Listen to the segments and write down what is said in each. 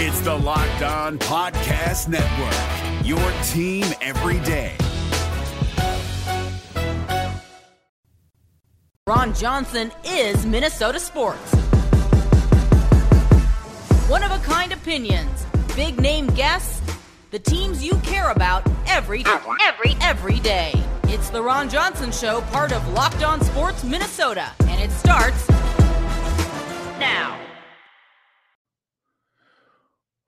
It's the Locked On Podcast Network, your team every day. Ron Johnson is Minnesota sports. One of a kind opinions, big name guests, the teams you care about every every every day. It's the Ron Johnson show, part of Locked On Sports Minnesota, and it starts now.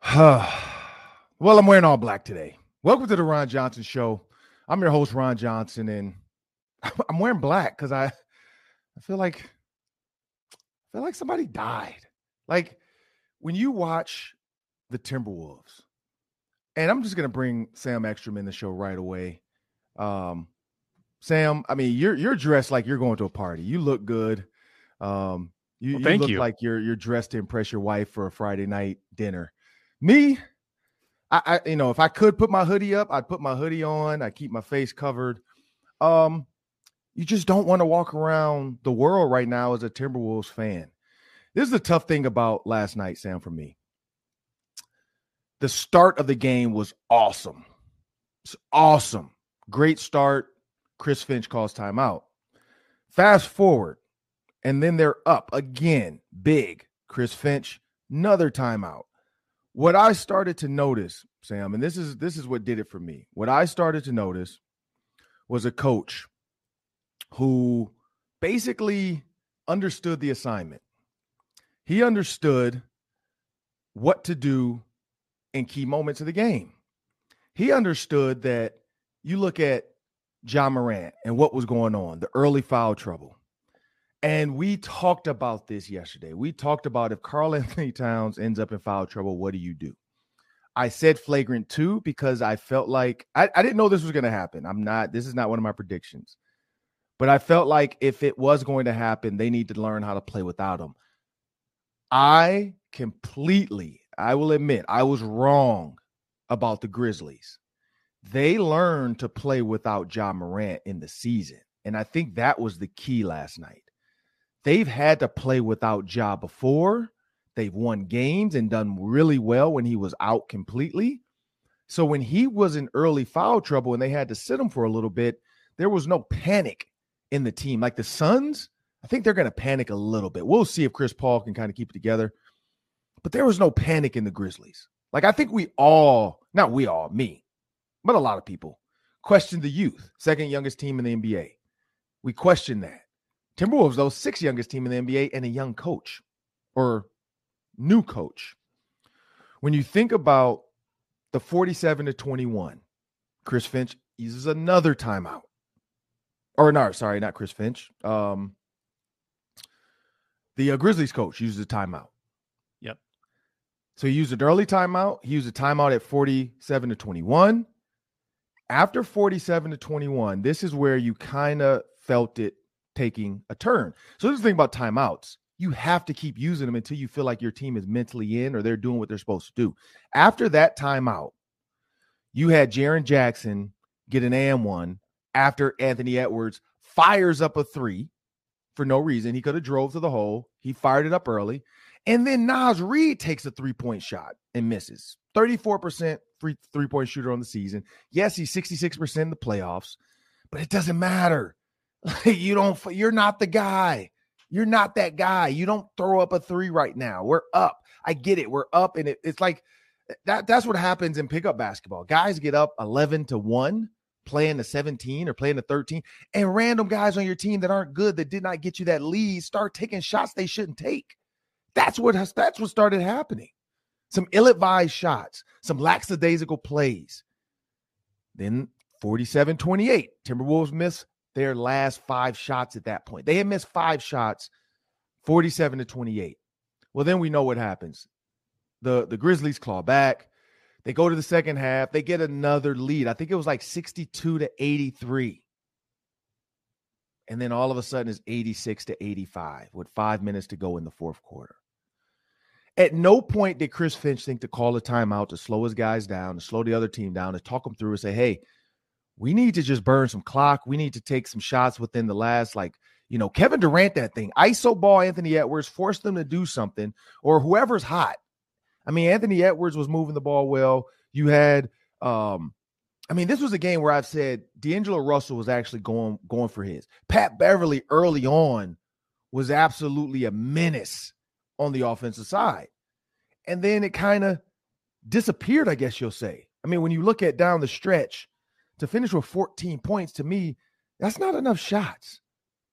well, I'm wearing all black today. Welcome to the Ron Johnson show. I'm your host Ron Johnson and I'm wearing black cuz I I feel like I feel like somebody died. Like when you watch the Timberwolves, and I'm just gonna bring Sam Ekstrom in the show right away. Um, Sam, I mean, you're you're dressed like you're going to a party. You look good. Um, you, well, you look you. like you're you're dressed to impress your wife for a Friday night dinner. Me, I, I you know, if I could put my hoodie up, I'd put my hoodie on. I keep my face covered. Um, you just don't want to walk around the world right now as a Timberwolves fan. This is the tough thing about last night, Sam, for me. The start of the game was awesome. It's awesome. Great start. Chris Finch calls timeout. Fast forward, and then they're up again. Big. Chris Finch, another timeout. What I started to notice, Sam, and this is this is what did it for me. What I started to notice was a coach who basically understood the assignment. He understood what to do in key moments of the game. He understood that you look at Ja Morant and what was going on, the early foul trouble. And we talked about this yesterday. We talked about if Karl Anthony Towns ends up in foul trouble, what do you do? I said flagrant two because I felt like I, I didn't know this was going to happen. I'm not, this is not one of my predictions. But I felt like if it was going to happen, they need to learn how to play without him. I completely, I will admit, I was wrong about the Grizzlies. They learned to play without Ja Morant in the season. And I think that was the key last night. They've had to play without Ja before. They've won games and done really well when he was out completely. So when he was in early foul trouble and they had to sit him for a little bit, there was no panic in the team. Like the Suns, I think they're going to panic a little bit. We'll see if Chris Paul can kind of keep it together. But there was no panic in the Grizzlies. Like I think we all, not we all, me, but a lot of people question the youth, second youngest team in the NBA. We question that. Timberwolves, though, sixth youngest team in the NBA and a young coach or new coach. When you think about the 47 to 21, Chris Finch uses another timeout or no, sorry, not Chris Finch. Um, the uh, Grizzlies coach uses a timeout. Yep. So he used an early timeout. He used a timeout at 47 to 21. After 47 to 21, this is where you kind of felt it taking a turn. So this is the thing about timeouts. You have to keep using them until you feel like your team is mentally in or they're doing what they're supposed to do. After that timeout, you had Jaren Jackson get an AM one after Anthony Edwards fires up a three for no reason. He could have drove to the hole. He fired it up early. And then Naz Reid takes a three-point shot and misses. 34% free three-point shooter on the season. Yes, he's 66% in the playoffs, but it doesn't matter. you don't you're not the guy. You're not that guy. You don't throw up a three right now. We're up. I get it. We're up and it, it's like eh, that that's what happens in pickup basketball. Guys get up 11 to 1 playing the 17 or playing the 13, and random guys on your team that aren't good that did not get you that lead start taking shots they shouldn't take. That's what has, that's what started happening. Some ill-advised shots, some lackadaisical plays. Then 47-28, Timberwolves miss their last five shots at that point. They had missed five shots, 47 to 28. Well, then we know what happens. The the Grizzlies claw back. They go to the second half. They get another lead. I think it was like 62 to 83. And then all of a sudden it's 86 to 85 with five minutes to go in the fourth quarter. At no point did Chris Finch think to call a timeout to slow his guys down, to slow the other team down, to talk them through and say, hey, we need to just burn some clock. We need to take some shots within the last, like, you know, Kevin Durant, that thing, ISO ball Anthony Edwards, force them to do something, or whoever's hot I mean, Anthony Edwards was moving the ball well. You had, um, I mean, this was a game where I've said D'Angelo Russell was actually going going for his. Pat Beverley early on was absolutely a menace on the offensive side, and then it kind of disappeared. I guess you'll say. I mean, when you look at down the stretch, to finish with 14 points, to me, that's not enough shots.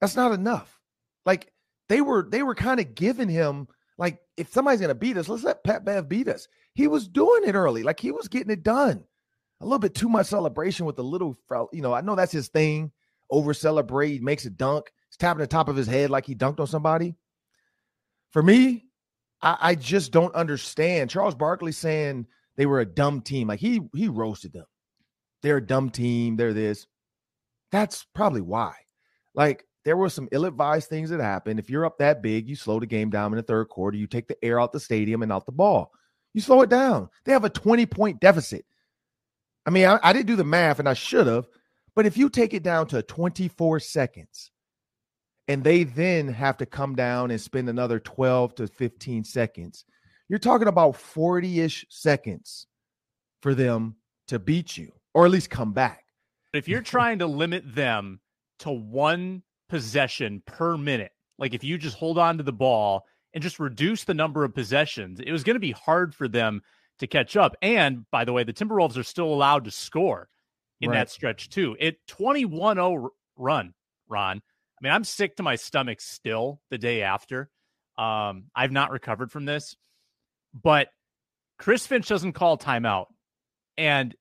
That's not enough. Like they were, they were kind of giving him like, if somebody's gonna beat us, let's let Pat Bev beat us. He was doing it early, like he was getting it done. A little bit too much celebration with the little, you know. I know that's his thing. Over celebrate, makes a dunk. He's tapping the top of his head like he dunked on somebody. For me, I, I just don't understand. Charles Barkley saying they were a dumb team. Like he he roasted them. They're a dumb team. They're this. That's probably why. Like there were some ill-advised things that happened. If you're up that big, you slow the game down in the third quarter. You take the air out the stadium and out the ball. You slow it down. They have a 20-point deficit. I mean, I, I didn't do the math and I should have, but if you take it down to 24 seconds and they then have to come down and spend another 12 to 15 seconds, you're talking about 40 ish seconds for them to beat you or at least come back. If you're trying to limit them to one possession per minute. Like if you just hold on to the ball and just reduce the number of possessions, it was going to be hard for them to catch up. And by the way, the Timberwolves are still allowed to score in right. that stretch too. It 21-0 run, Ron. I mean, I'm sick to my stomach still the day after. Um, I've not recovered from this, but Chris Finch doesn't call timeout. And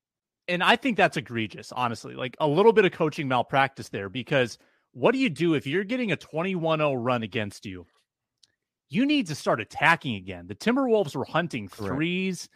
and I think that's egregious, honestly. Like a little bit of coaching malpractice there because – what do you do if you're getting a 21 0 run against you? You need to start attacking again. The Timberwolves were hunting threes.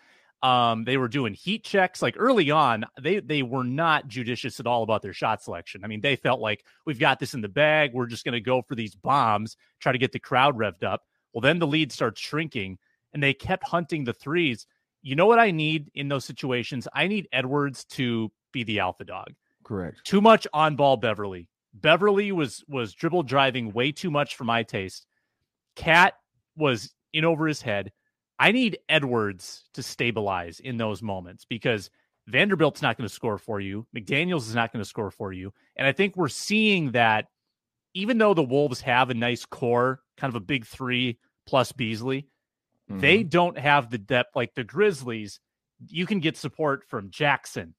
Um, they were doing heat checks. Like early on, they they were not judicious at all about their shot selection. I mean, they felt like we've got this in the bag. We're just going to go for these bombs, try to get the crowd revved up. Well, then the lead starts shrinking, and they kept hunting the threes. You know what I need in those situations? I need Edwards to be the alpha dog. Correct. Too much on ball Beverley. Beverley was was dribble driving way too much for my taste. KAT was in over his head. I need Edwards to stabilize in those moments because Vanderbilt's not going to score for you. McDaniels is not going to score for you. And I think we're seeing that even though the Wolves have a nice core, kind of a big three plus Beasley, mm-hmm. they don't have the depth like the Grizzlies. You can get support from Jackson,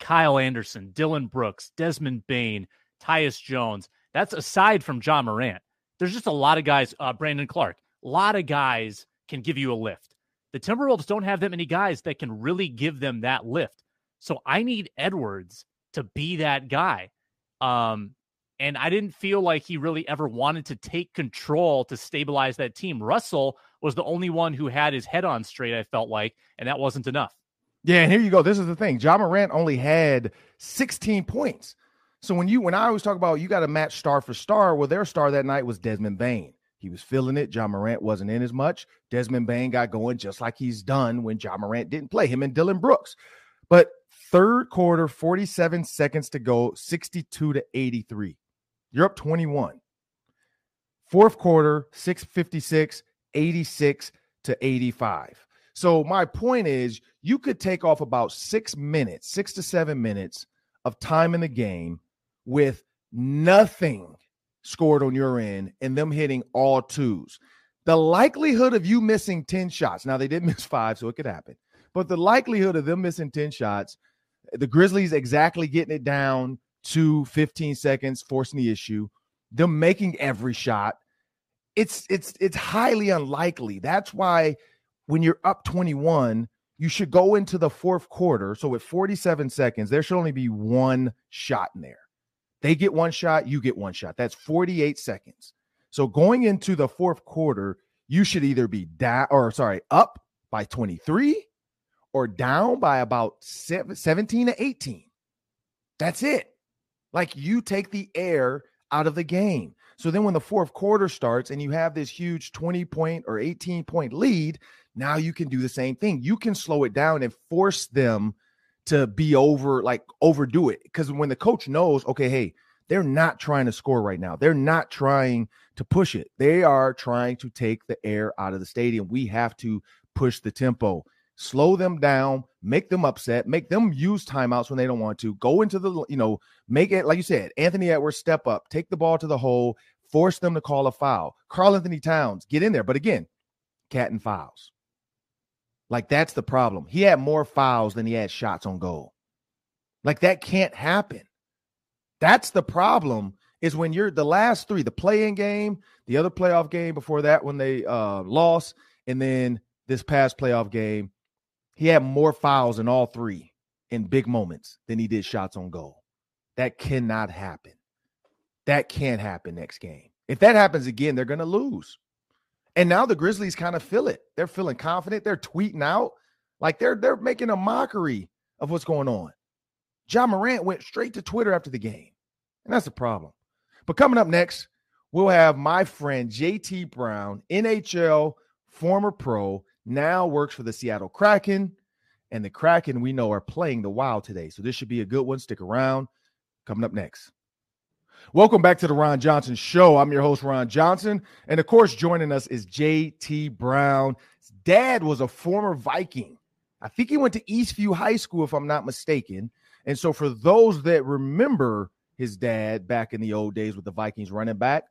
Kyle Anderson, Dillon Brooks, Desmond Bane, Tyus Jones. That's aside from Ja Morant. There's just a lot of guys, uh, Brandon Clarke, a lot of guys can give you a lift. The Timberwolves don't have that many guys that can really give them that lift. So I need Edwards to be that guy. Um, and I didn't feel like he really ever wanted to take control to stabilize that team. Russell was the only one who had his head on straight, I felt like, and that wasn't enough. Yeah, and here you go. This is the thing. Ja Morant only had 16 points. So when you when I always talk about you got to match star for star, well, their star that night was Desmond Bane. He was feeling it. Ja Morant wasn't in as much. Desmond Bane got going just like he's done when Ja Morant didn't play him and Dillon Brooks. But third quarter, 47 seconds to go, 62 to 83. You're up 21. Fourth quarter, 656, 86 to 85. So my point is you could take off about six minutes, six to seven minutes of time in the game with nothing scored on your end and them hitting all twos. The likelihood of you missing 10 shots, now they did miss five, so it could happen, but the likelihood of them missing 10 shots, the Grizzlies exactly getting it down to 15 seconds, forcing the issue, them making every shot. It's it's it's highly unlikely. That's why when you're up 21, you should go into the fourth quarter. So with 47 seconds, there should only be one shot in there. They get one shot, you get one shot. That's 48 seconds. So going into the fourth quarter, you should either be down or sorry, up by 23 or down by about 17 to 18. That's it. Like you take the air out of the game. So then when the fourth quarter starts and you have this huge 20 point or 18 point lead, now you can do the same thing. You can slow it down and force them to be over, like overdo it. Because when the coach knows, okay, hey, they're not trying to score right now. They're not trying to push it. They are trying to take the air out of the stadium. We have to push the tempo, slow them down, make them upset, make them use timeouts when they don't want to, go into the, you know, make it, like you said, Anthony Edwards step up, take the ball to the hole, force them to call a foul. Karl-Anthony Towns, get in there. But again, KAT and fouls. Like that's the problem. He had more fouls than he had shots on goal. Like that can't happen. That's the problem is when you're the last three, the playing game, the other playoff game before that when they uh lost, and then this past playoff game, he had more fouls in all three in big moments than he did shots on goal. That cannot happen. That can't happen next game. If that happens again, they're going to lose. And now the Grizzlies kind of feel it. They're feeling confident. They're tweeting out like they're they're making a mockery of what's going on. Ja Morant went straight to Twitter after the game. And that's a problem. But coming up next, we'll have my friend JT Brown, NHL former pro, now works for the Seattle Kraken. And the Kraken, we know, are playing the Wild today. So this should be a good one. Stick around. Coming up next. Welcome back to the Ron Johnson Show. I'm your host, Ron Johnson. And of course, joining us is JT Brown. His dad was a former Viking. I think he went to Eastview High School, if I'm not mistaken. And so, for those that remember his dad back in the old days with the Vikings running back,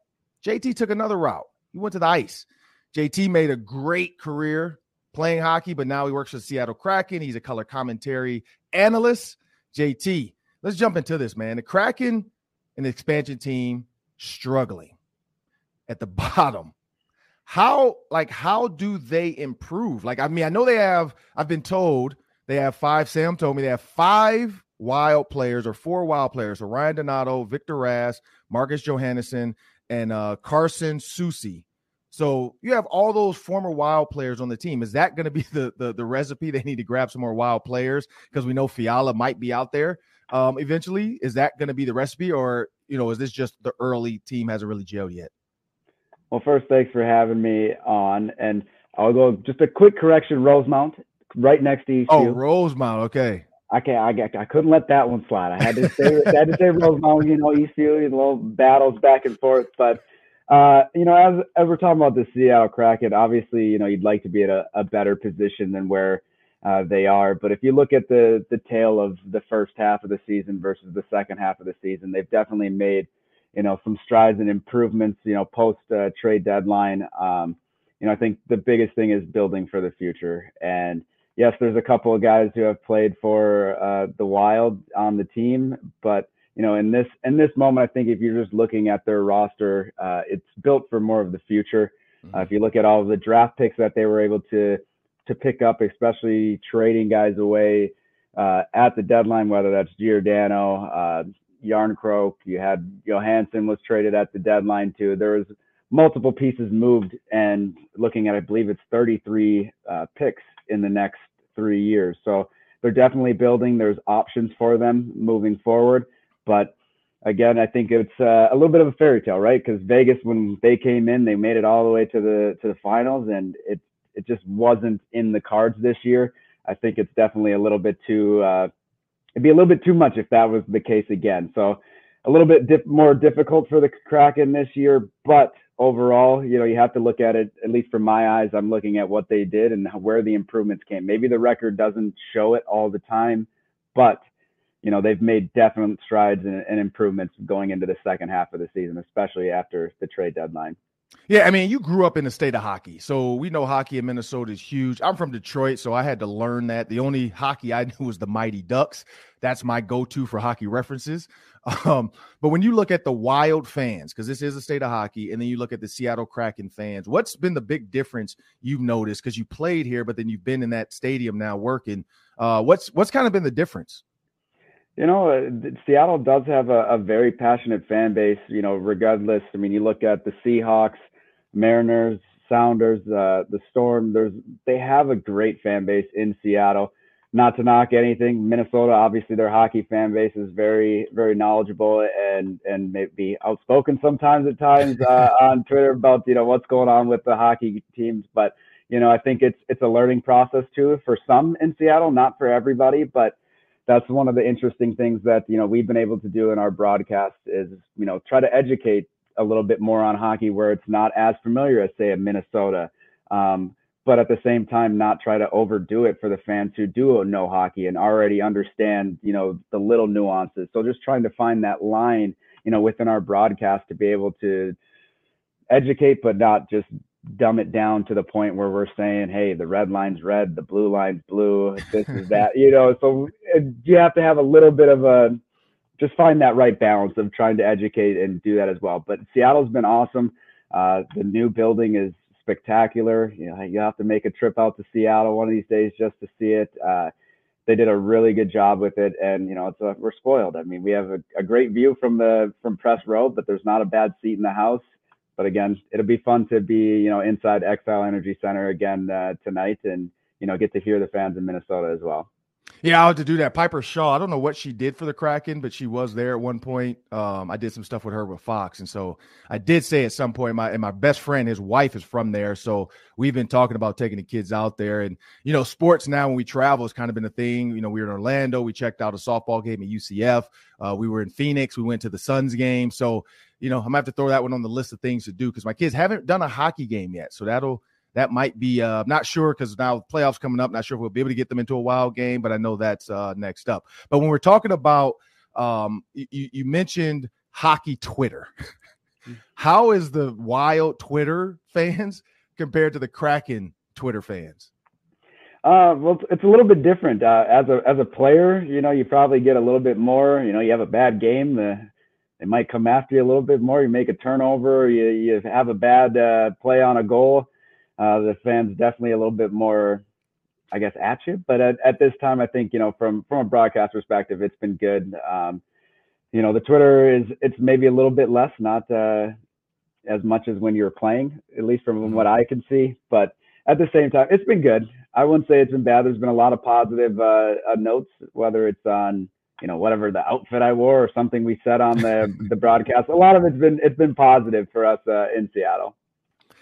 JT took another route. He went to the ice. JT made a great career playing hockey, but now he works for Seattle Kraken. He's a color commentary analyst. JT, let's jump into this, man. The Kraken and the expansion team struggling at the bottom. How like how do they improve? Like I mean, I know they have. I've been told they have five. Sam told me they have five wild players or four wild players. So Ryan Donato, Victor Rask, Marcus Johansson, and uh, Carson Soucy. So you have all those former wild players on the team. Is that going to be the, the, the recipe? They need to grab some more wild players because we know Fiala might be out there um, eventually. Is that going to be the recipe, or you know, is this just the early team hasn't really gelled yet? Well, first, thanks for having me on, and I'll go just a quick correction: Rosemount, right next to you. Oh, Rosemount. Okay. I can't. I, I couldn't let that one slide. I had to say. I had to say Rosemount. You know, Eastview, little battles back and forth, but. Uh, you know, as as we're talking about the Seattle Kraken, obviously, you know, you'd like to be at a, a better position than where uh, they are. But if you look at the the tail of the first half of the season versus the second half of the season, they've definitely made you know some strides and improvements. You know, post uh, trade deadline. Um, you know, I think the biggest thing is building for the future. And yes, there's a couple of guys who have played for uh, the Wild on the team, but you know, in this in this moment, I think if you're just looking at their roster, uh, it's built for more of the future. Mm-hmm. Uh, if you look at all of the draft picks that they were able to to pick up, especially trading guys away uh, at the deadline, whether that's Giordano, uh, Järnkrok, you had Johansson was traded at the deadline too. There was multiple pieces moved, and looking at, I believe it's 33 uh, picks in the next three years. So they're definitely building. There's options for them moving forward, but again, I think it's uh, a little bit of a fairy tale, right? Because Vegas, when they came in, they made it all the way to the to the finals, and it it just wasn't in the cards this year. I think it's definitely a little bit too. Uh, it'd be a little bit too much if that was the case again. So a little bit dip, more difficult for the Kraken this year, but overall, you know, you have to look at it. At least from my eyes, I'm looking at what they did and where the improvements came. Maybe the record doesn't show it all the time, but you know they've made definite strides and, and improvements going into the second half of the season, especially after the trade deadline. Yeah, I mean, you grew up in the state of hockey, so we know hockey in Minnesota is huge. I'm from Detroit, so I had to learn that. The only hockey I knew was the Mighty Ducks. That's my go-to for hockey references. Um, but when you look at the Wild fans, because this is a state of hockey, and then you look at the Seattle Kraken fans, what's been the big difference you've noticed? Because you played here, but then you've been in that stadium now working. Uh, what's what's kind of been the difference? You know, uh, Seattle does have a, a, very passionate fan base. You know, regardless. I mean, you look at the Seahawks, Mariners, Sounders, uh, the Storm. There's they have a great fan base in Seattle. Not to knock anything, Minnesota. Obviously, their hockey fan base is very, very knowledgeable and and maybe outspoken sometimes at times uh, on Twitter about you know what's going on with the hockey teams. But you know, I think it's it's a learning process too for some in Seattle, not for everybody, but that's one of the interesting things that you know we've been able to do in our broadcast is you know try to educate a little bit more on hockey where it's not as familiar as say in Minnesota. Um, but at the same time not try to overdo it for the fans who do know hockey and already understand you know the little nuances so just trying to find that line you know within our broadcast to be able to educate but not just dumb it down to the point where we're saying hey the red line's red the blue line's blue this is that you know so you have to have a little bit of a just find that right balance of trying to educate and do that as well but seattle's been awesome uh, the new building is spectacular. You know, you have to make a trip out to Seattle one of these days just to see it. Uh, they did a really good job with it, and you know, it's a, we're spoiled. I mean, we have a, a great view from the from press row, but there's not a bad seat in the house. But again, it'll be fun to be you know inside Xcel Energy Center again uh, tonight, and you know get to hear the fans in Minnesota as well. Yeah, I had to do that. Piper Shaw, I don't know what she did for the Kraken, but she was there at one point. Um, I did some stuff with her with Fox. And so I did say at some point, my and my best friend, his wife is from there. So we've been talking about taking the kids out there. And, you know, sports now when we travel has kind of been a thing. You know, we were in Orlando, we checked out a softball game at UCF. Uh, we were in Phoenix, we went to the Suns game. So, you know, I'm gonna have to throw that one on the list of things to do because my kids haven't done a hockey game yet. So that'll that might be uh not sure because now playoffs coming up not sure if we'll be able to get them into a wild game but i know that's uh next up but when we're talking about um you, you mentioned hockey twitter how is the wild twitter fans compared to the kraken twitter fans uh, well, it's a little bit different. Uh, as a as a player, you know, you probably get a little bit more. You know, you have a bad game, uh, they might come after you a little bit more. You make a turnover, you you have a bad uh, play on a goal uh, the fans definitely a little bit more, I guess, at you. But at, at this time, I think you know from from a broadcast perspective, it's been good. Um, you know, the Twitter is it's maybe a little bit less, not uh, as much as when you're playing, at least from mm-hmm. what I can see. But at the same time, it's been good. I wouldn't say it's been bad. There's been a lot of positive uh, uh, notes, whether it's on you know whatever the outfit I wore or something we said on the the broadcast. A lot of it's been it's been positive for us uh, in Seattle.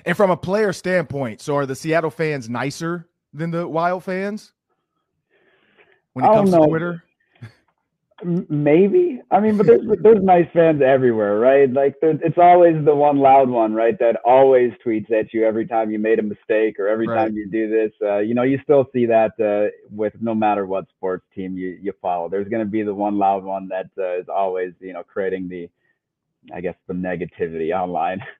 And from a player standpoint, so are the Seattle fans nicer than the Wild fans when it comes to Twitter? Maybe. I mean, but there's there's nice fans everywhere, right? Like it's always the one loud one, right? That always tweets at you every time you made a mistake or every right. time you do this. Uh, you know, you still see that uh, with no matter what sports team you you follow. There's going to be the one loud one that uh, is always you know creating the, I guess, the negativity online.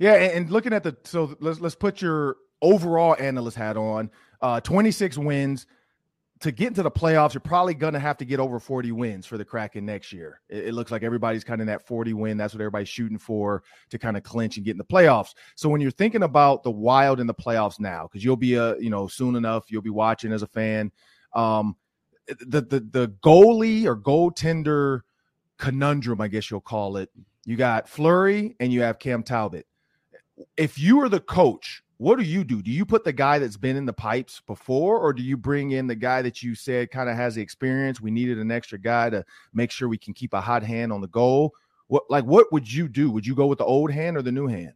Yeah, and, and looking at the so let's let's put your overall analyst hat on. Uh, 26 wins to get into the playoffs, you're probably going to have to get over 40 wins for the Kraken next year. It, it looks like everybody's kind of in that 40 win. That's what everybody's shooting for to kind of clinch and get in the playoffs. So when you're thinking about the Wild in the playoffs now, because you'll be a you know soon enough you'll be watching as a fan. Um, the the the goalie or goaltender conundrum, I guess you'll call it. You got Fleury and you have Cam Talbot if you are the coach, what do you do? Do you put the guy that's been in the pipes before, or do you bring in the guy that you said kind of has the experience? We needed an extra guy to make sure we can keep a hot hand on the goal. What like what would you do? Would you go with the old hand or the new hand?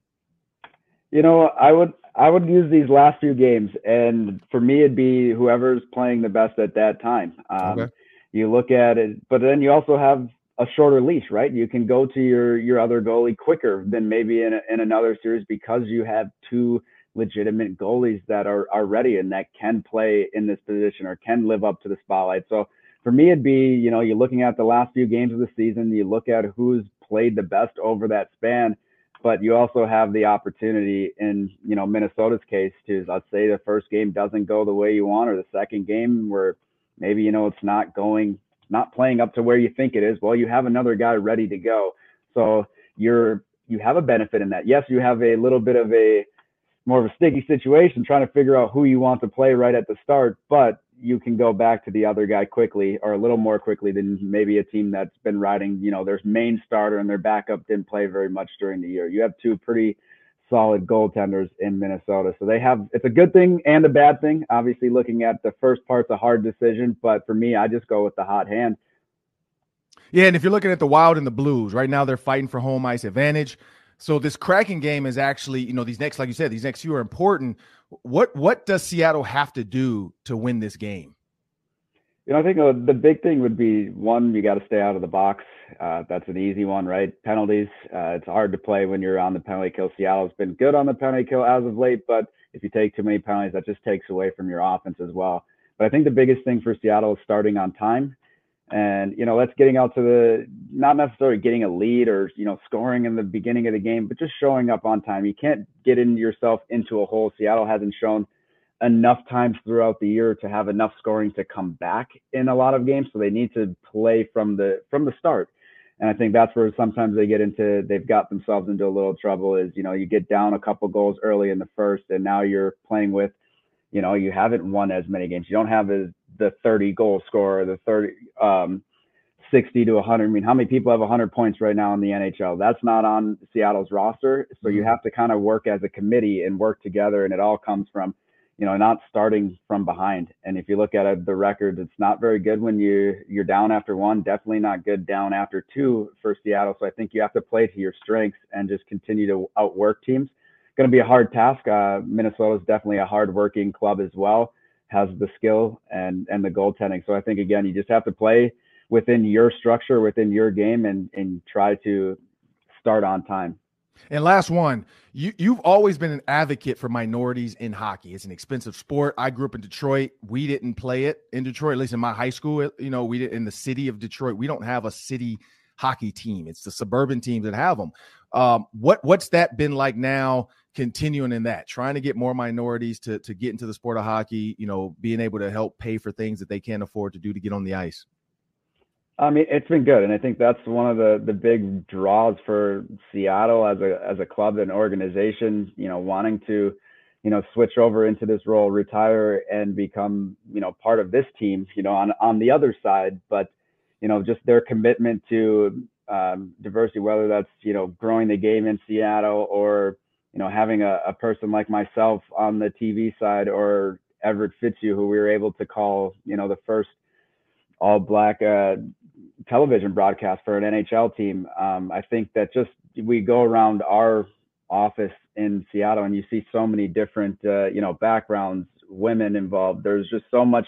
You know, I would I would use these last few games, and for me, it'd be whoever's playing the best at that time. Um, okay. You look at it, but then you also have a shorter leash, right? You can go to your your other goalie quicker than maybe in, a, in another series because you have two legitimate goalies that are are ready and that can play in this position or can live up to the spotlight. So for me, it'd be you know you're looking at the last few games of the season, you look at who's played the best over that span, but you also have the opportunity in you know Minnesota's case to let's say the first game doesn't go the way you want or the second game where maybe you know it's not going not playing up to where you think it is, well, you have another guy ready to go. So you're you have a benefit in that. Yes, you have a little bit of a more of a sticky situation trying to figure out who you want to play right at the start, but you can go back to the other guy quickly or a little more quickly than maybe a team that's been riding, you know, their main starter and their backup didn't play very much during the year. You have two pretty solid goaltenders in Minnesota. So they have it's a good thing and a bad thing. Obviously, looking at the first part's a hard decision, but for me, I just go with the hot hand. Yeah, and if you're looking at the Wild and the Blues, right now they're fighting for home ice advantage. So this Kraken game is actually, you know, these next, like you said, these next few are important. What what does Seattle have to do to win this game? You know, I think uh, the big thing would be one, you got to stay out of the box. Uh, that's an easy one, right? Penalties. Uh, it's hard to play when you're on the penalty kill. Seattle's been good on the penalty kill as of late, but if you take too many penalties, that just takes away from your offense as well. But I think the biggest thing for Seattle is starting on time. And, you know, that's getting out to the, not necessarily getting a lead or, you know, scoring in the beginning of the game, but just showing up on time. You can't get in yourself into a hole. Seattle hasn't shown enough times throughout the year to have enough scoring to come back in a lot of games. So they need to play from the, from the start. And I think that's where sometimes they get into, they've got themselves into a little trouble is, you know, you get down a couple goals early in the first and now you're playing with, you know, you haven't won as many games. You don't have as the 30 goal scorer, the 30, um, 60 to 100. I mean, how many people have 100 points right now in the NHL? That's not on Seattle's roster. So you mm-hmm. have to kind of work as a committee and work together. And it all comes from, you know, not starting from behind. And if you look at it, the record, it's not very good when you you're down after one. Definitely not good down after two for Seattle. So I think you have to play to your strengths and just continue to outwork teams. Going to be a hard task. Uh, Minnesota is definitely a hard-working club as well has the skill and and the goaltending. So I think again, you just have to play within your structure, within your game, and and try to start on time. And last one, you you've always been an advocate for minorities in hockey. It's an expensive sport. I grew up in Detroit. We didn't play it in Detroit, at least in my high school. You know, we did in the city of Detroit. We don't have a city hockey team. It's the suburban teams that have them. Um, what what's that been like now? Continuing in that, trying to get more minorities to to get into the sport of hockey, you know, being able to help pay for things that they can't afford to do to get on the ice? I mean, it's been good, and I think that's one of the the big draws for Seattle as a as a club and organization. You know, wanting to, you know, switch over into this role, retire, and become you know part of this team. You know, on on the other side, but you know, just their commitment to um, diversity, whether that's you know growing the game in Seattle or you know, having a, a person like myself on the TV side or Everett Fitzhugh, who we were able to call, you know, the first all black uh, television broadcast for an NHL team. Um, I think that just we go around our office in Seattle and you see so many different, uh, you know, backgrounds, women involved. There's just so much.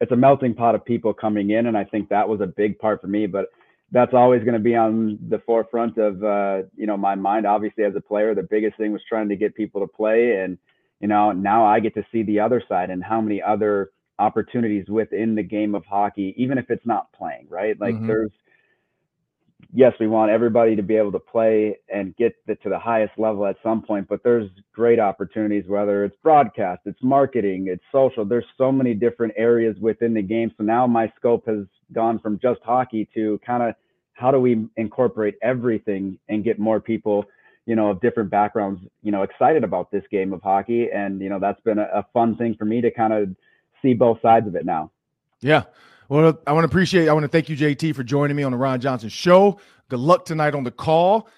It's a melting pot of people coming in, and I think that was a big part for me. But that's always going to be on the forefront of uh, you know my mind. Obviously, as a player, the biggest thing was trying to get people to play, and you know now I get to see the other side and how many other opportunities within the game of hockey, even if it's not playing, right? Like mm-hmm. there's yes, we want everybody to be able to play and get the, to the highest level at some point, but there's great opportunities, whether it's broadcast, it's marketing, it's social. There's so many different areas within the game. So now my scope has gone from just hockey to kind of how do we incorporate everything and get more people you know of different backgrounds you know excited about this game of hockey and you know that's been a, a fun thing for me to kind of see both sides of it now yeah well i want to appreciate i want to thank you jt for joining me on the ron johnson show good luck tonight on the call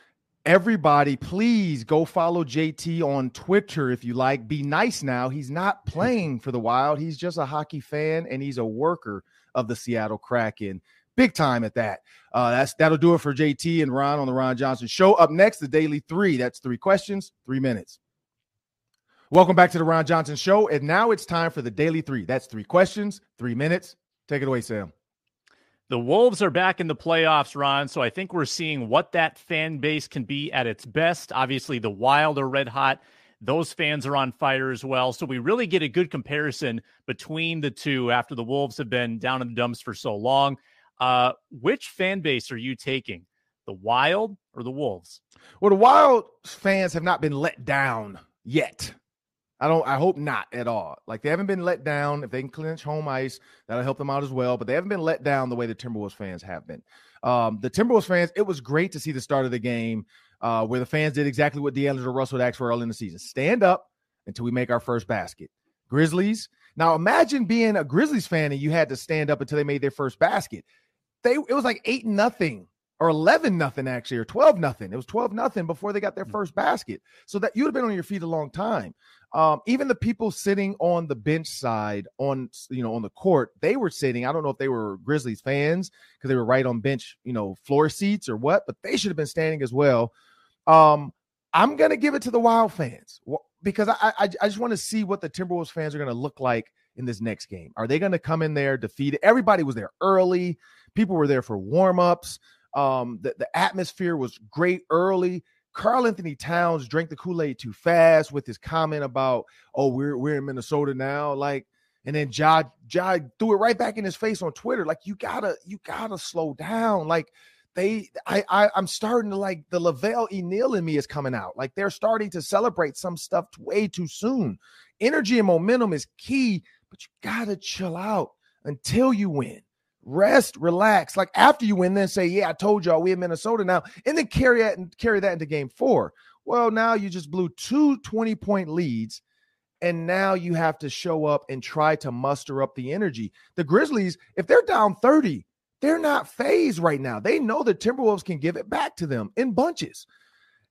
everybody please go follow jt on twitter if you like be nice now he's not playing for the wild he's just a hockey fan and he's a worker of the seattle kraken big time at that. Uh, that's that'll do it for JT and Ron on the Ron Johnson Show. Up next, the Daily Three. That's three questions, three minutes. Welcome back to the Ron Johnson Show, and now it's time for the Daily Three. That's three questions, three minutes. Take it away, Sam. The Wolves are back in the playoffs, Ron. So I think we're seeing what that fan base can be at its best. Obviously, the Wild are red hot. Those fans are on fire as well. So we really get a good comparison between the two after the Wolves have been down in the dumps for so long. Uh, which fan base are you taking? The Wild or the Wolves? Well, the Wild fans have not been let down yet. I don't. I hope not at all. Like they haven't been let down. If they can clinch home ice, that'll help them out as well. But they haven't been let down the way the Timberwolves fans have been. Um, the Timberwolves fans. It was great to see the start of the game uh, where the fans did exactly what D'Angelo Russell asked for early in the season: stand up until we make our first basket. Grizzlies. Now imagine being a Grizzlies fan and you had to stand up until they made their first basket they it was like eight nothing or 11 nothing actually or 12 nothing it was 12 nothing before they got their mm. first basket so that you'd have been on your feet a long time um, even the people sitting on the bench side on you know on the court they were sitting i don't know if they were grizzlies fans because they were right on bench you know floor seats or what but they should have been standing as well um, i'm gonna give it to the wild fans because i i, I just want to see what the timberwolves fans are gonna look like in this next game? Are they going to come in there defeated? Everybody was there early. People were there for warm-ups. Um, the, the atmosphere was great early. Karl-Anthony Towns drank the Kool-Aid too fast with his comment about, oh, we're we're in Minnesota now. Like, and then Ja Ja threw it right back in his face on Twitter. Like, you gotta, you gotta slow down. Like, they I, I I'm starting to like the LaVelle E. Neal in me is coming out. Like they're starting to celebrate some stuff way too soon. Energy and momentum is key, but you gotta chill out until you win. Rest, relax. Like after you win, then say, "Yeah, I told y'all we in Minnesota now," and then carry that and carry that into Game Four. Well, now you just blew two 20 point leads, and now you have to show up and try to muster up the energy. The Grizzlies, if they're down 30, they're not phased right now. They know the Timberwolves can give it back to them in bunches.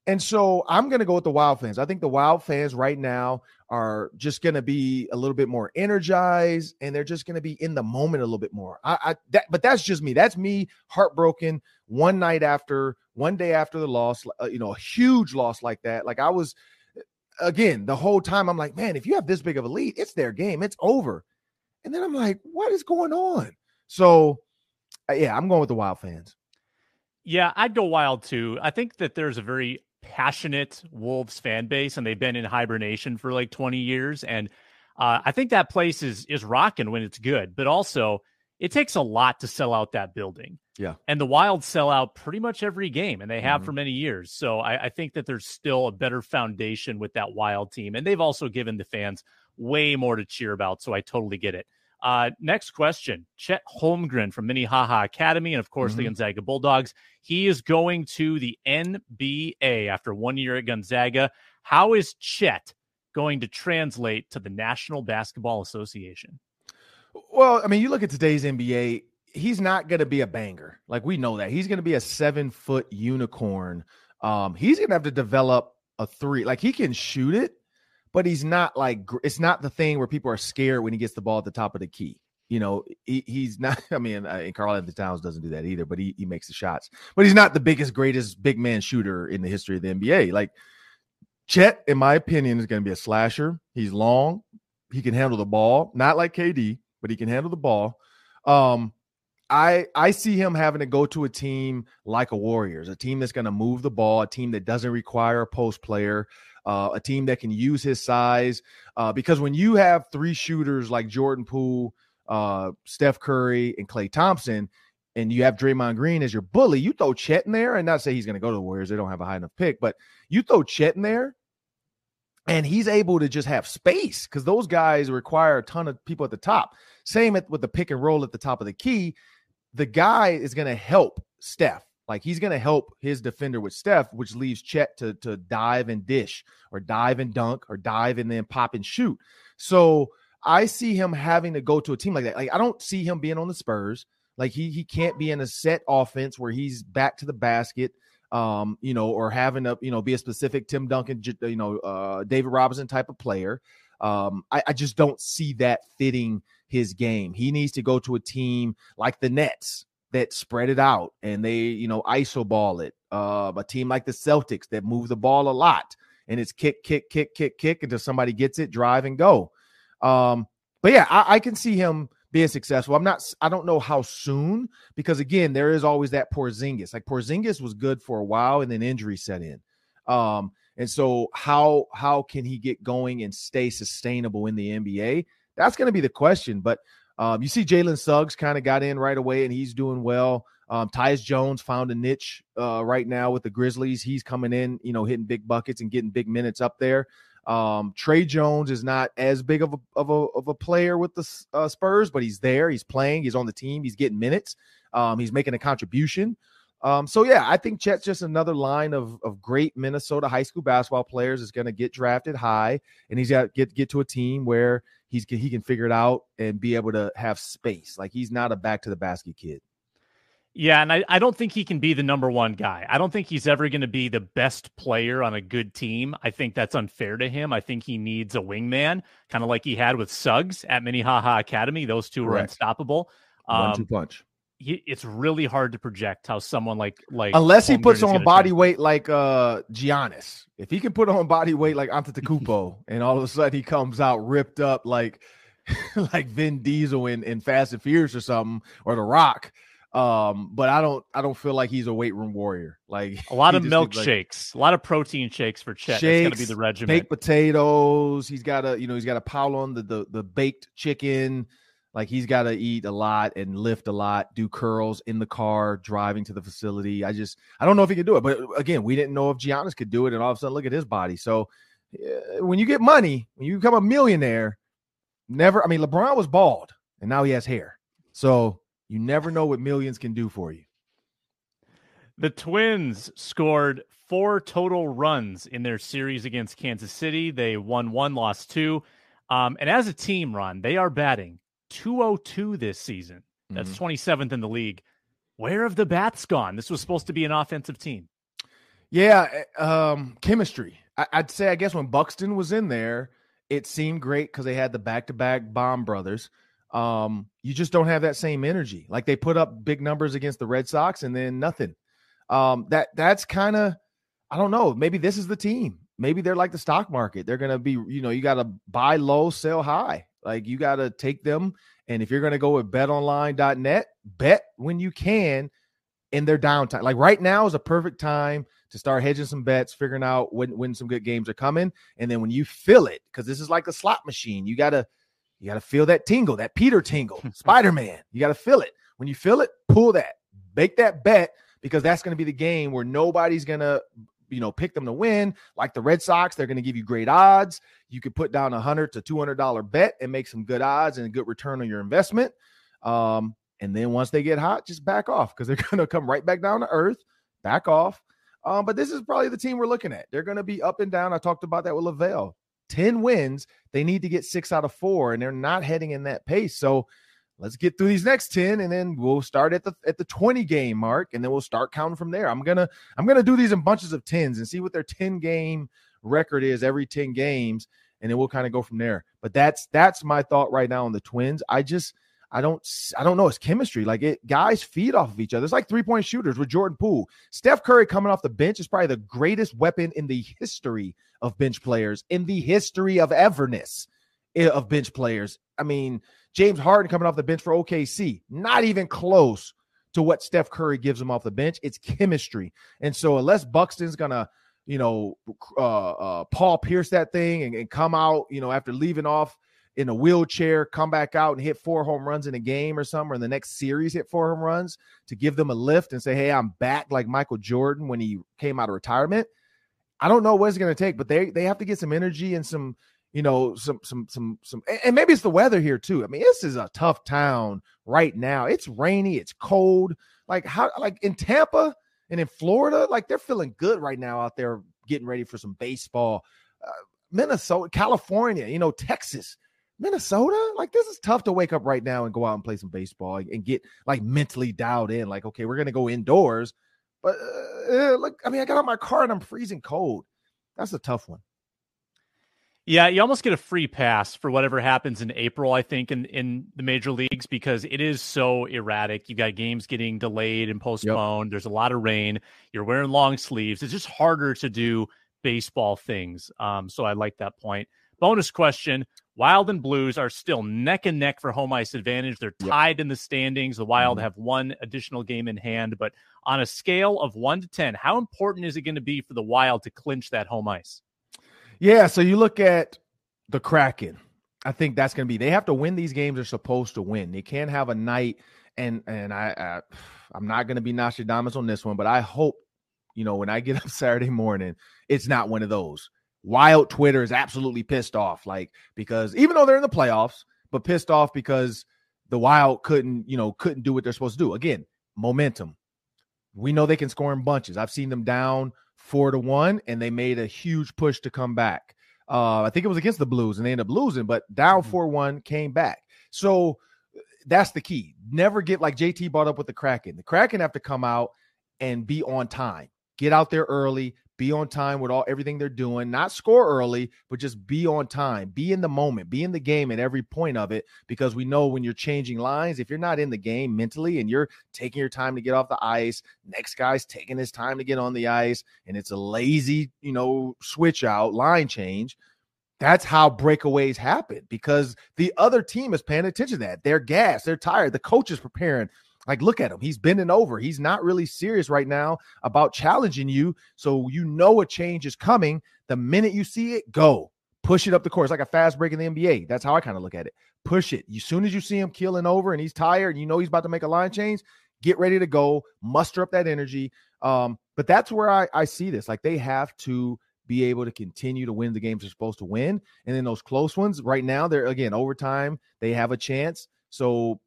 And so I'm going to go with the Wild fans. I think the Wild fans right now are just going to be a little bit more energized and they're just going to be in the moment a little bit more. I, I that, but that's just me. That's me heartbroken one night after, one day after the loss, uh, you know, a huge loss like that. Like I was, again, the whole time I'm like, man, if you have this big of a lead, it's their game, it's over. And then I'm like, what is going on? So uh, yeah, I'm going with the Wild fans. Yeah, I'd go Wild too. I think that there's a very passionate Wolves fan base, and they've been in hibernation for like 20 years, and uh, I think that place is is rocking when it's good. But also, it takes a lot to sell out that building. Yeah, and the Wild sell out pretty much every game, and they have mm-hmm. for many years. So I, I think that there's still a better foundation with that Wild team, and they've also given the fans way more to cheer about. So I totally get it. Uh, next question Chet Holmgren from Minnehaha Academy, and of course mm-hmm. the Gonzaga Bulldogs. He is going to the NBA after one year at Gonzaga. How is Chet going to translate to the National Basketball Association? Well, I mean, you look at today's NBA, he's not going to be a banger. Like we know that. He's going to be a seven foot unicorn. Um, he's going to have to develop a three. Like he can shoot it, but he's not like it's not the thing where people are scared when he gets the ball at the top of the key. You know, he, he's not. I mean, uh, and Karl-Anthony Towns doesn't do that either, but he he makes the shots. But he's not the biggest, greatest big man shooter in the history of the NBA. Like Chet, in my opinion, is going to be a slasher. He's long. He can handle the ball, not like KD, but he can handle the ball. Um, I I see him having to go to a team like a Warriors, a team that's going to move the ball, a team that doesn't require a post player, uh, a team that can use his size. Uh, because when you have three shooters like Jordan Poole, uh, Steph Curry, and Klay Thompson, and you have Draymond Green as your bully, you throw Chet in there, and not say he's going to go to the Warriors, they don't have a high enough pick, but you throw Chet in there, and he's able to just have space because those guys require a ton of people at the top. Same with the pick and roll at the top of the key. The guy is going to help Steph like he's going to help his defender with Steph, which leaves Chet to to dive and dish or dive and dunk or dive and then pop and shoot. So I see him having to go to a team like that. Like I don't see him being on the Spurs. Like he he can't be in a set offense where he's back to the basket, um, you know, or having to you know be a specific Tim Duncan, you know, uh, David Robinson type of player. Um, I, I just don't see that fitting his game. He needs to go to a team like the Nets, that spread it out and they, you know, iso ball it. Uh, a team like the Celtics that move the ball a lot and it's kick, kick, kick, kick, kick until somebody gets it, drive and go. Um, but yeah, I, I can see him being successful. I'm not, I don't know how soon because again, there is always that Porzingis. Like Porzingis was good for a while and then injury set in. Um, and so how how can he get going and stay sustainable in the NBA? That's going to be the question. But um, you see Jalen Suggs kind of got in right away and he's doing well. Um, Tyus Jones found a niche uh, right now with the Grizzlies. He's coming in, you know, hitting big buckets and getting big minutes up there. Um, Tre Jones is not as big of a of a, of a player with the uh, Spurs, but he's there. He's playing. He's on the team. He's getting minutes. Um, he's making a contribution. Um, so yeah, I think Chet's just another line of of great Minnesota high school basketball players is going to get drafted high, and he's got get get to a team where he's he can figure it out and be able to have space. Like he's not a back to the basket kid. Yeah, and I, I don't think he can be the number one guy. I don't think he's ever going to be the best player on a good team. I think that's unfair to him. I think he needs a wingman, kind of like he had with Suggs at Minnehaha Academy. Those two Correct. were unstoppable. One two um, punch he, it's really hard to project how someone like like unless he puts on body weight like uh Giannis. If he can put on body weight like Antetokounmpo, and all of a sudden he comes out ripped up like like Vin Diesel in, in Fast and Furious or something, or The Rock. Um, but I don't I don't feel like he's a weight room warrior. Like a lot of milkshakes, like a lot of protein shakes for Chet. That's Shakes, gonna be the regimen. baked potatoes. He's got a you know he's got a pile on the the, the baked chicken. Like he's got to eat a lot and lift a lot, do curls in the car, driving to the facility. I just I don't know if he can do it. But again, we didn't know if Giannis could do it, and all of a sudden, look at his body. So uh, when you get money, when you become a millionaire, never. I mean, LeBron was bald, and now he has hair. So you never know what millions can do for you. The Twins scored four total runs in their series against Kansas City. They won one, lost two. Um, and as a team, Ron, they are batting 202 this season. That's Mm-hmm. 27th in the league. Where have the bats gone? This was supposed to be an offensive team. Yeah, eh, um, chemistry. I, I'd say, I guess when Buxton was in there, it seemed great because they had the back-to-back bomb brothers. Um, you just don't have that same energy. Like they put up big numbers against the Red Sox and then nothing. Um, that that's kind of, I don't know. Maybe this is the team. Maybe they're like the stock market. They're gonna be, you know, you got to buy low, sell high. Like you got to take them. And if you're gonna go with betonline.net, bet when you can in their downtime. Like right now is a perfect time to start hedging some bets, figuring out when when some good games are coming, and then when you feel it, because this is like a slot machine, you gotta you gotta feel that tingle, that Peter tingle, Spider Man. You gotta feel it. When you feel it, pull that, make that bet, because that's gonna be the game where nobody's gonna you know pick them to win. Like the Red Sox, they're gonna give you great odds. You could put down a hundred to two hundred dollar bet and make some good odds and a good return on your investment. Um, and then once they get hot, just back off because they're going to come right back down to earth, back off. Um, but this is probably the team we're looking at. They're going to be up and down. I talked about that with Lavelle. 10 wins. They need to get six out of four, and they're not heading in that pace. So let's get through these next 10, and then we'll start at the at the 20 game mark, and then we'll start counting from there. I'm gonna I'm gonna do these in bunches of tens and see what their 10 game record is every 10 games, and then we'll kind of go from there. But that's that's my thought right now on the twins. I just I don't I don't know. It's chemistry. Like it guys feed off of each other. It's like three-point shooters with Jordan Poole. Steph Curry coming off the bench is probably the greatest weapon in the history of bench players, in the history of everness of bench players. I mean, James Harden coming off the bench for OKC, not even close to what Steph Curry gives him off the bench. It's chemistry. And so unless Buxton's gonna, you know, uh, uh Paul Pierce that thing and, and come out, you know, after leaving off in a wheelchair, come back out and hit four home runs in a game or something, or in the next series hit four home runs to give them a lift and say, Hey, I'm back like Michael Jordan when he came out of retirement. I don't know what it's gonna take, but they they have to get some energy and some, you know, some some some some and- maybe it's the weather here too. I mean, this is a tough town right now. It's rainy, it's cold. Like how like in Tampa and in Florida, like they're feeling good right now out there getting ready for some baseball. Uh, Minnesota, California, you know, Texas. Minnesota, like this is tough to wake up right now and go out and play some baseball and get like mentally dialed in. Like, okay, we're gonna go indoors, but uh, look, I mean, I got out my car and I'm freezing cold. That's a tough one. Yeah, you almost get a free pass for whatever happens in April, I think, in, in the major leagues because it is so erratic. You got games getting delayed and postponed. There's a lot of rain. You're wearing long sleeves. It's just harder to do baseball things. Um, so I like that point. Bonus question Wild and Blues are still neck and neck for home ice advantage. They're Yep. tied in the standings. The Wild Mhm. have one additional game in hand, but on a scale of one to 10, how important is it going to be for the Wild to clinch that home ice? Yeah, so you look at the Kraken. I think that's going to be. They have to win these games. They're supposed to win. They can't have a night. And and I, I I'm not going to be Nostradamus on this one, but I hope you know when I get up Saturday morning, it's not one of those. Wild Twitter is absolutely pissed off, like because even though they're in the playoffs, but pissed off because the Wild couldn't, you know, couldn't do what they're supposed to do. Again, momentum. We know they can score in bunches. I've seen them down four to one, and they made a huge push to come back. Uh, I think it was against the Blues, and they ended up losing, but down Mhm. four one, came back. So that's the key. Never get like JT brought up with the Kraken. The Kraken have to come out and be on time. Get out there early, be on time with all everything they're doing. Not score early, but just be on time. Be in the moment. Be in the game at every point of it because we know when you're changing lines, if you're not in the game mentally and you're taking your time to get off the ice, next guy's taking his time to get on the ice, and it's a lazy, you know, switch out line change. that's how breakaways happen because the other team is paying attention to that. They're gassed, they're tired. The coach is preparing. Like, look at him. He's bending over. He's not really serious right now about challenging you. So you know a change is coming. The minute you see it, go push it up the course like a fast break in the NBA. That's how I kind of look at it. Push it. As soon as you see him keeling over and he's tired and you know he's about to make a line change, get ready to go, muster up that energy. Um, but that's where I, I see this. Like they have to be able to continue to win the games they're supposed to win. And then those close ones, right now, they're again overtime, they have a chance. So,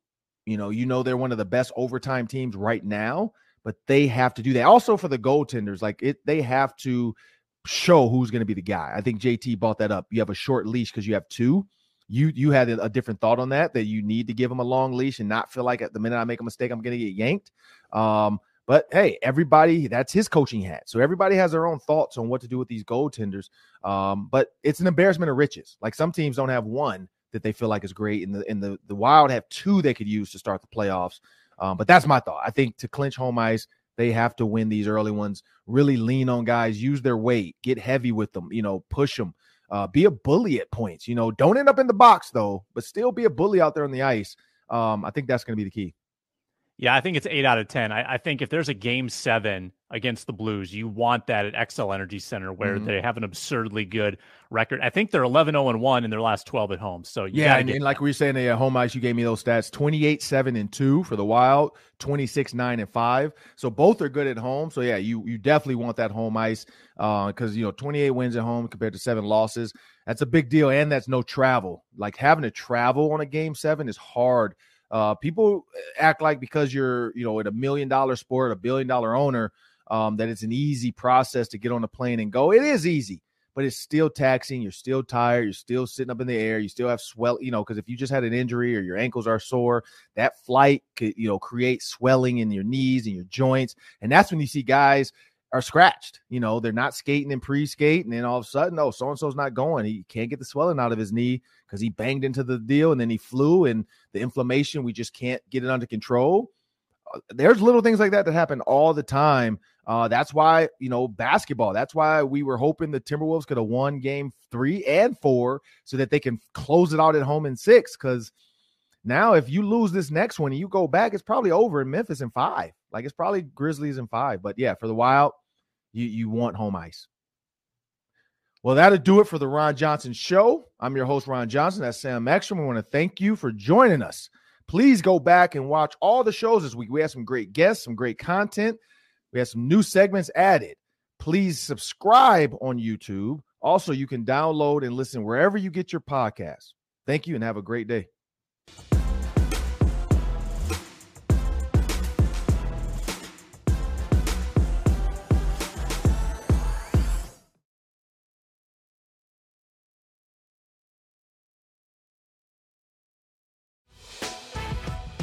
you know, you know they're one of the best overtime teams right now, but they have to do that. Also for the goaltenders, like it, they have to show who's going to be the guy. I think JT bought that up. You have a short leash because you have two. You you had a, different thought on that that you need to give them a long leash and not feel like at the minute I make a mistake I'm going to get yanked. Um, but hey, everybody, that's his coaching hat. So everybody has their own thoughts on what to do with these goaltenders. Um, but it's an embarrassment of riches. Like some teams don't have one that they feel like is great, and the and the the Wild have two they could use to start the playoffs. Um, but that's my thought. I think to clinch home ice, they have to win these early ones. Really lean on guys, use their weight, get heavy with them. You know, push them. Uh, be a bully at points. You know, don't end up in the box though, but still be a bully out there on the ice. Um, I think that's going to be the key. Yeah, I think it's eight out of 10. I, I, think if there's a game seven against the Blues, you want that at Xcel Energy Center where mm-hmm. they have an absurdly good record. I think they're 11 0 1 in their last 12 at home. So, yeah, and, and, like we were saying, at home ice, you gave me those stats 28 7 and 2 for the Wild, 26 9 and 5. So, both are good at home. So, yeah, you, you definitely want that home ice because, uh, you know, 28 wins at home compared to seven losses. That's a big deal. And that's no travel. Like having to travel on a game seven is hard uh, people act like because you're, you know, at a million dollar sport, a billion dollar owner, um, that it's an easy process to get on a plane and go. It is easy, but it's still taxing. You're still tired. You're still sitting up in the air. You still have swell, you know, because if you just had an injury or your ankles are sore, that flight could, you know, create swelling in your knees and your joints. And that's when you see guys are scratched. You know, they're not skating in pre-skate, and then all of a sudden, oh, so and so's not going. He can't get the swelling out of his knee because he banged into the deal and then he flew, and the inflammation we just can't get it under control. There's little things like that that happen all the time. Uh, that's why you know basketball. That's why we were hoping the Timberwolves could have won Game Three and Four so that they can close it out at home in six. Because now, if you lose this next one and you go back, it's probably over in Memphis in five. Like it's probably Grizzlies in five. But yeah, for the Wild, you you want home ice. Well, that'll do it for the Ron Johnson Show. I'm your host, Ron Johnson. That's Sam Ekstrom. We want to thank you for joining us. Please go back and watch all the shows this week. We had some great guests, some great content. We had some new segments added. Please subscribe on YouTube. Also, you can download and listen wherever you get your podcasts. Thank you and have a great day.